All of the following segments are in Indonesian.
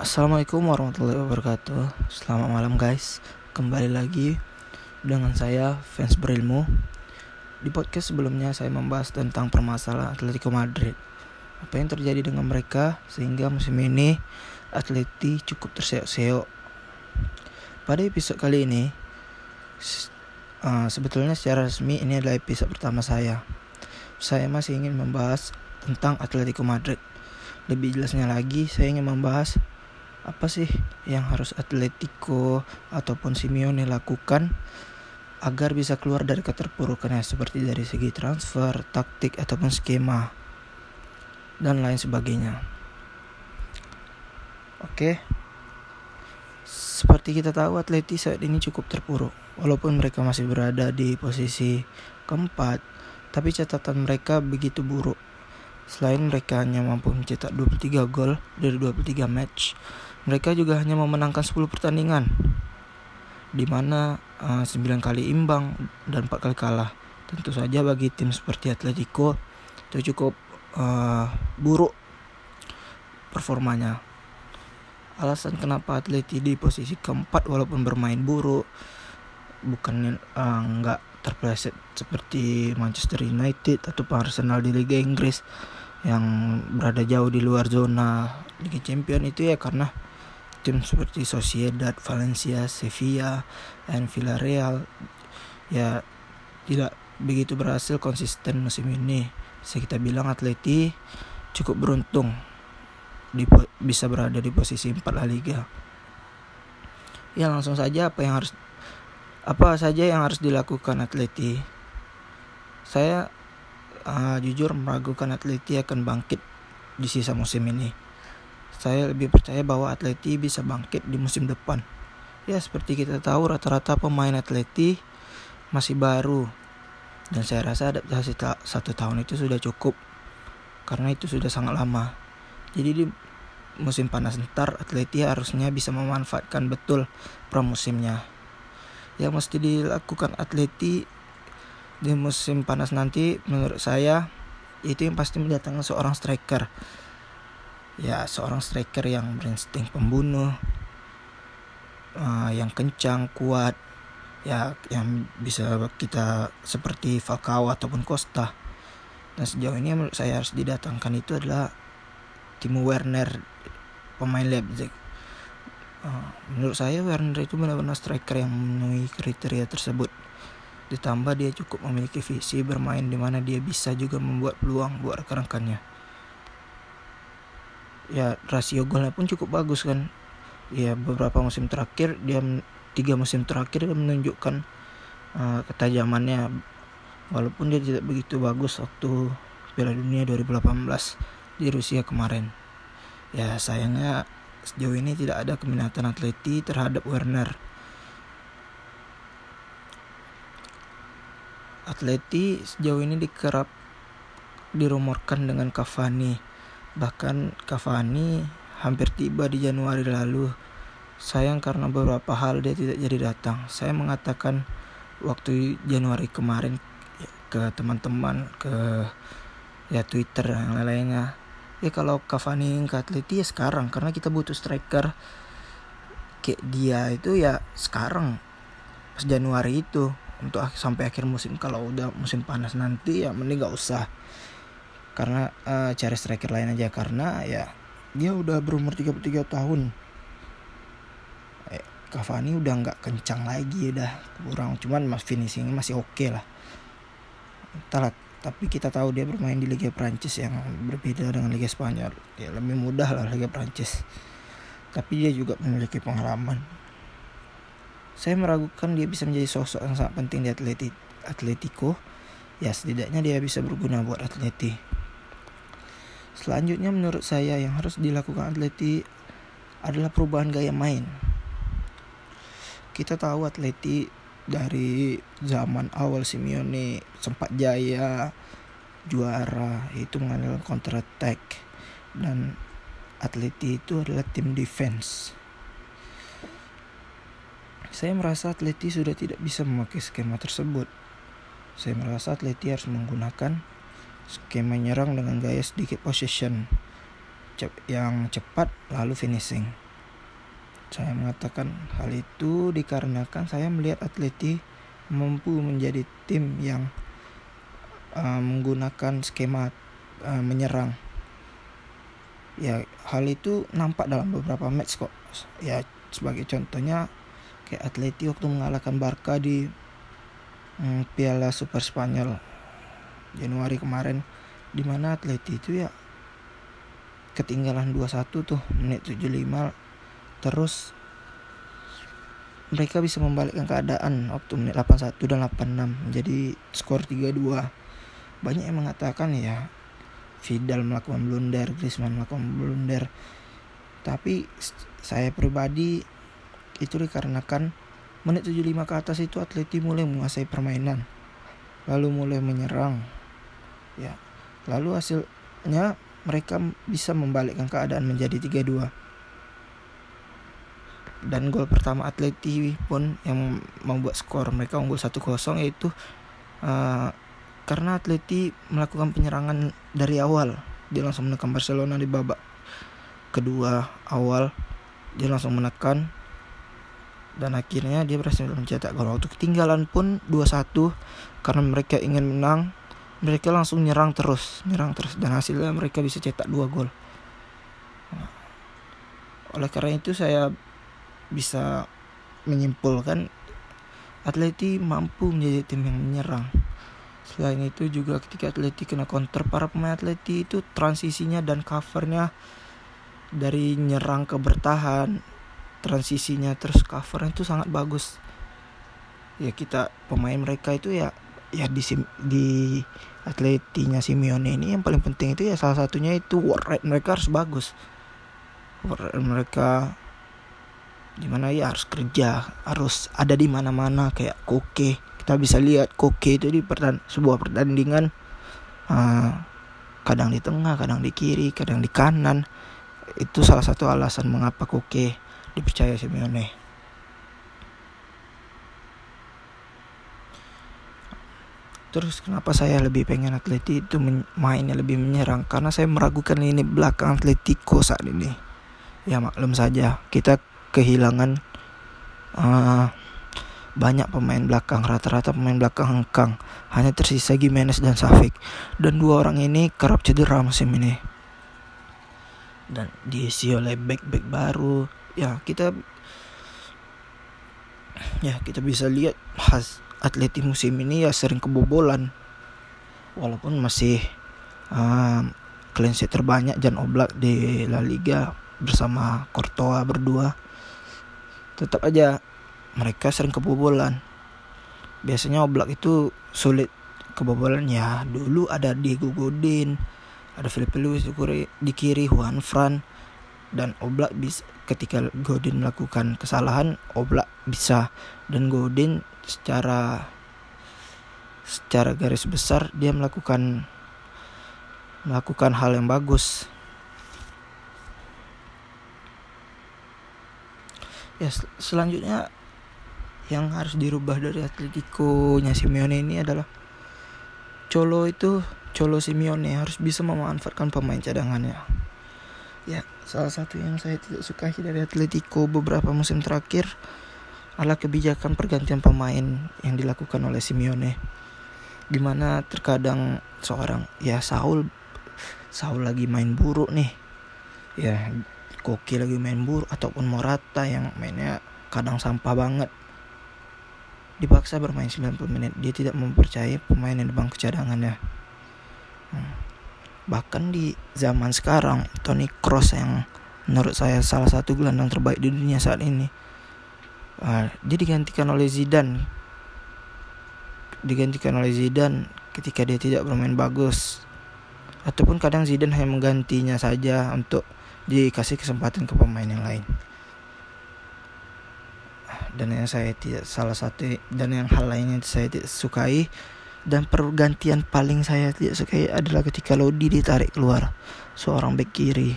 Assalamualaikum warahmatullahi wabarakatuh. Selamat malam guys. Kembali lagi dengan saya fans berilmu. Di podcast sebelumnya saya membahas tentang permasalahan Atletico Madrid. Apa yang terjadi dengan mereka Sehingga musim ini Atleti cukup terseok-seok. Pada episode kali ini uh, Sebetulnya secara resmi ini adalah episode pertama saya. Saya masih ingin membahas tentang Atletico Madrid. Lebih jelasnya lagi, saya ingin membahas apa sih yang harus Atletico ataupun Simeone lakukan agar bisa keluar dari keterpurukannya seperti dari segi transfer, taktik ataupun skema dan lain sebagainya. Oke. Seperti kita tahu Atleti saat ini cukup terpuruk walaupun mereka masih berada di posisi keempat tapi catatan mereka begitu buruk. Selain mereka hanya mampu mencetak 23 gol dari 23 match, mereka juga hanya memenangkan 10 pertandingan di mana uh, eh, 9 kali imbang dan 4 kali kalah. Tentu saja bagi tim seperti Atletico itu cukup uh, buruk performanya. Alasan kenapa Atleti di posisi keempat walaupun bermain buruk bukan uh, nggak terpleset seperti Manchester United atau Arsenal di Liga Inggris yang berada jauh di luar zona Liga Champion itu ya karena tim seperti Sociedad, Valencia, Sevilla, dan Villarreal ya tidak begitu berhasil konsisten musim ini. Bisa kita bilang Atleti cukup beruntung di, bisa berada di posisi 4 La Liga. Ya langsung saja apa yang harus apa saja yang harus dilakukan Atleti. Saya uh, jujur meragukan Atleti akan bangkit di sisa musim ini. Saya lebih percaya bahwa Atleti bisa bangkit di musim depan. Ya seperti kita tahu rata-rata pemain Atleti masih baru dan saya rasa adaptasi ta satu tahun itu sudah cukup karena itu sudah sangat lama. Jadi di musim panas ntar Atleti harusnya bisa memanfaatkan betul pramusimnya. Yang mesti dilakukan Atleti di musim panas nanti menurut saya itu yang pasti mendatangkan seorang striker ya seorang striker yang berinsting pembunuh uh, yang kencang kuat ya yang bisa kita seperti Falcao ataupun Costa. Dan sejauh ini menurut saya harus didatangkan itu adalah Timo Werner pemain Leipzig. Uh, menurut saya Werner itu benar-benar striker yang memenuhi kriteria tersebut. Ditambah dia cukup memiliki visi bermain di mana dia bisa juga membuat peluang buat rekan-rekannya ya rasio golnya pun cukup bagus kan. Ya beberapa musim terakhir dia tiga musim terakhir dia menunjukkan uh, ketajamannya. Walaupun dia tidak begitu bagus waktu Piala Dunia 2018 di Rusia kemarin. Ya sayangnya sejauh ini tidak ada keminatan atleti terhadap Werner. Atleti sejauh ini dikerap dirumorkan dengan Cavani Bahkan Cavani hampir tiba di Januari lalu. Sayang karena beberapa hal dia tidak jadi datang. Saya mengatakan waktu Januari kemarin ke teman-teman ke ya Twitter yang lain-lainnya. Ya kalau Cavani ke Atleti ya sekarang karena kita butuh striker kayak dia itu ya sekarang pas Januari itu untuk sampai akhir musim kalau udah musim panas nanti ya mending gak usah karena uh, cari striker lain aja. Karena ya dia udah berumur 33 tahun. Eh, Cavani udah nggak kencang lagi udah kurang. Cuman mas finishingnya masih oke okay lah. Entahlah, tapi kita tahu dia bermain di Liga Prancis yang berbeda dengan Liga Spanyol. Ya lebih mudah lah Liga Prancis. Tapi dia juga memiliki pengalaman. Saya meragukan dia bisa menjadi sosok yang sangat penting di Atleti Atletico. Ya setidaknya dia bisa berguna buat Atleti Selanjutnya menurut saya yang harus dilakukan Atleti adalah perubahan gaya main. Kita tahu Atleti dari zaman awal Simeone sempat jaya juara itu mengandalkan counter attack dan Atleti itu adalah tim defense. Saya merasa Atleti sudah tidak bisa memakai skema tersebut. Saya merasa Atleti harus menggunakan skema menyerang dengan gaya sedikit possession yang cepat lalu finishing. saya mengatakan hal itu dikarenakan saya melihat Atleti mampu menjadi tim yang uh, menggunakan skema uh, menyerang. Ya, hal itu nampak dalam beberapa match kok. Ya, sebagai contohnya kayak Atleti waktu mengalahkan Barca di um, Piala Super Spanyol Januari kemarin di mana Atleti itu ya ketinggalan 2-1 tuh menit 75 terus mereka bisa membalikkan keadaan waktu menit 81 dan 86 menjadi skor 3-2 banyak yang mengatakan ya Vidal melakukan blunder Griezmann melakukan blunder. Tapi saya pribadi itu dikarenakan menit 75 ke atas itu Atleti mulai menguasai permainan. Lalu mulai menyerang ya. Lalu hasilnya mereka bisa membalikkan keadaan menjadi 3-2 dan gol pertama Atleti pun yang membuat skor mereka unggul 1-0 yaitu uh, karena Atleti melakukan penyerangan dari awal dia langsung menekan Barcelona di babak kedua awal dia langsung menekan dan akhirnya dia berhasil mencetak gol. Waktu ketinggalan pun 2-1 karena mereka ingin menang mereka langsung nyerang terus nyerang terus dan hasilnya mereka bisa cetak dua gol. Oleh karena itu saya bisa menyimpulkan Atleti mampu menjadi tim yang menyerang. Selain itu juga ketika Atleti kena counter para pemain Atleti itu transisinya dan covernya dari nyerang ke bertahan. Transisinya terus covernya itu sangat bagus. Ya kita pemain mereka itu ya ya di di atletinya Simeone ini yang paling penting itu ya salah satunya itu work rate mereka harus bagus. Work rate mereka di mana ya harus kerja harus ada di mana-mana kayak koke. Kita bisa lihat koke itu di pertan sebuah pertandingan uh, kadang di tengah kadang di kiri kadang di kanan. Itu salah satu alasan mengapa koke dipercaya Simeone Terus kenapa saya lebih pengen Atleti itu mainnya lebih menyerang? Karena saya meragukan ini belakang Atletico saat ini. Ya maklum saja kita kehilangan uh, banyak pemain belakang rata-rata pemain belakang hengkang. Hanya tersisa Gimenez dan Safik dan dua orang ini kerap cedera musim ini. Dan diisi oleh back-back baru. Ya kita ya kita bisa lihat atleti musim ini ya sering kebobolan. Walaupun masih sheet terbanyak Jan Oblak di La Liga bersama Courtois berdua tetap aja mereka sering kebobolan. Biasanya oblak itu sulit kebobolan. Ya dulu ada Diego Godin ada Felipe Luis di kiri, di Juan Fran dan Oblak bisa ketika Godin melakukan kesalahan Oblak bisa. Dan Godin secara secara garis besar dia melakukan melakukan hal yang bagus. Ya sel selanjutnya yang harus dirubah dari Atletico nya Simeone ini adalah Cholo itu Cholo Simeone harus bisa memanfaatkan pemain cadangannya. Ya salah satu yang saya tidak sukai dari Atletico beberapa musim terakhir adalah kebijakan pergantian pemain yang dilakukan oleh Simeone. Di mana terkadang seorang ya Saul Saul lagi main buruk nih. Ya Koki lagi main buruk ataupun Morata yang mainnya kadang sampah banget. Dipaksa bermain 90 menit dia tidak mempercayai pemain yang di bangku cadangannya hmm. bahkan di zaman sekarang Toni Kroos yang menurut saya salah satu gelandang terbaik di dunia saat ini uh, dia digantikan oleh Zidane. Digantikan oleh Zidane ketika dia tidak bermain bagus. Ataupun kadang Zidane hanya menggantinya saja untuk dikasih kesempatan ke pemain yang lain. Dan yang saya tidak salah satu dan yang hal lainnya saya tidak sukai dan pergantian paling saya tidak sukai adalah ketika Lodi ditarik keluar seorang bek kiri.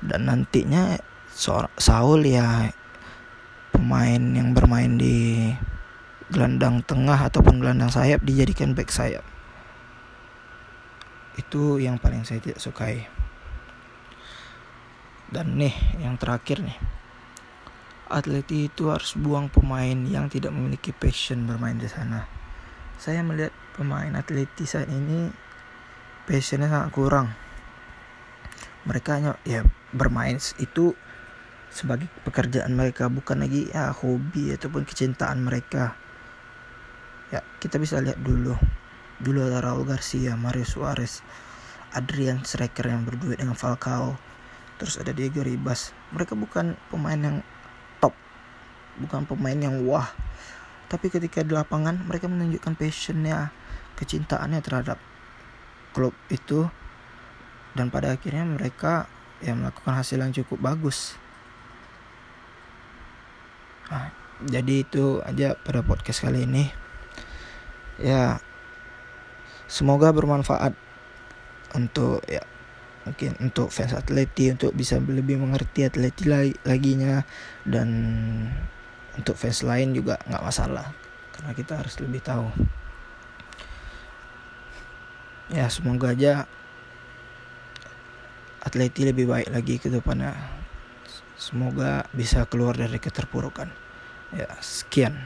Dan nantinya seorang Saul ya pemain yang bermain di gelandang tengah ataupun gelandang sayap dijadikan back sayap itu yang paling saya tidak sukai dan nih yang terakhir nih Atleti itu harus buang pemain yang tidak memiliki passion bermain di sana. Saya melihat pemain Atleti saat ini passionnya sangat kurang. Mereka hanya ya bermain itu sebagai pekerjaan mereka bukan lagi ya hobi ataupun kecintaan mereka. Ya kita bisa lihat dulu. Dulu ada Raul Garcia, Mario Suarez, Adrian striker yang berduet dengan Falcao, terus ada Diego Ribas. Mereka bukan pemain yang bukan pemain yang wah. Tapi ketika di lapangan mereka menunjukkan passionnya kecintaannya terhadap klub itu. Dan pada akhirnya mereka ya melakukan hasil yang cukup bagus nah, jadi itu aja pada podcast kali ini. Ya semoga bermanfaat untuk ya mungkin untuk fans atleti untuk bisa lebih mengerti atleti lagi laginya. Dan untuk fans lain juga nggak masalah karena kita harus lebih tahu. Ya semoga aja Atleti lebih baik lagi ke depannya semoga bisa keluar dari keterpurukan. Ya sekian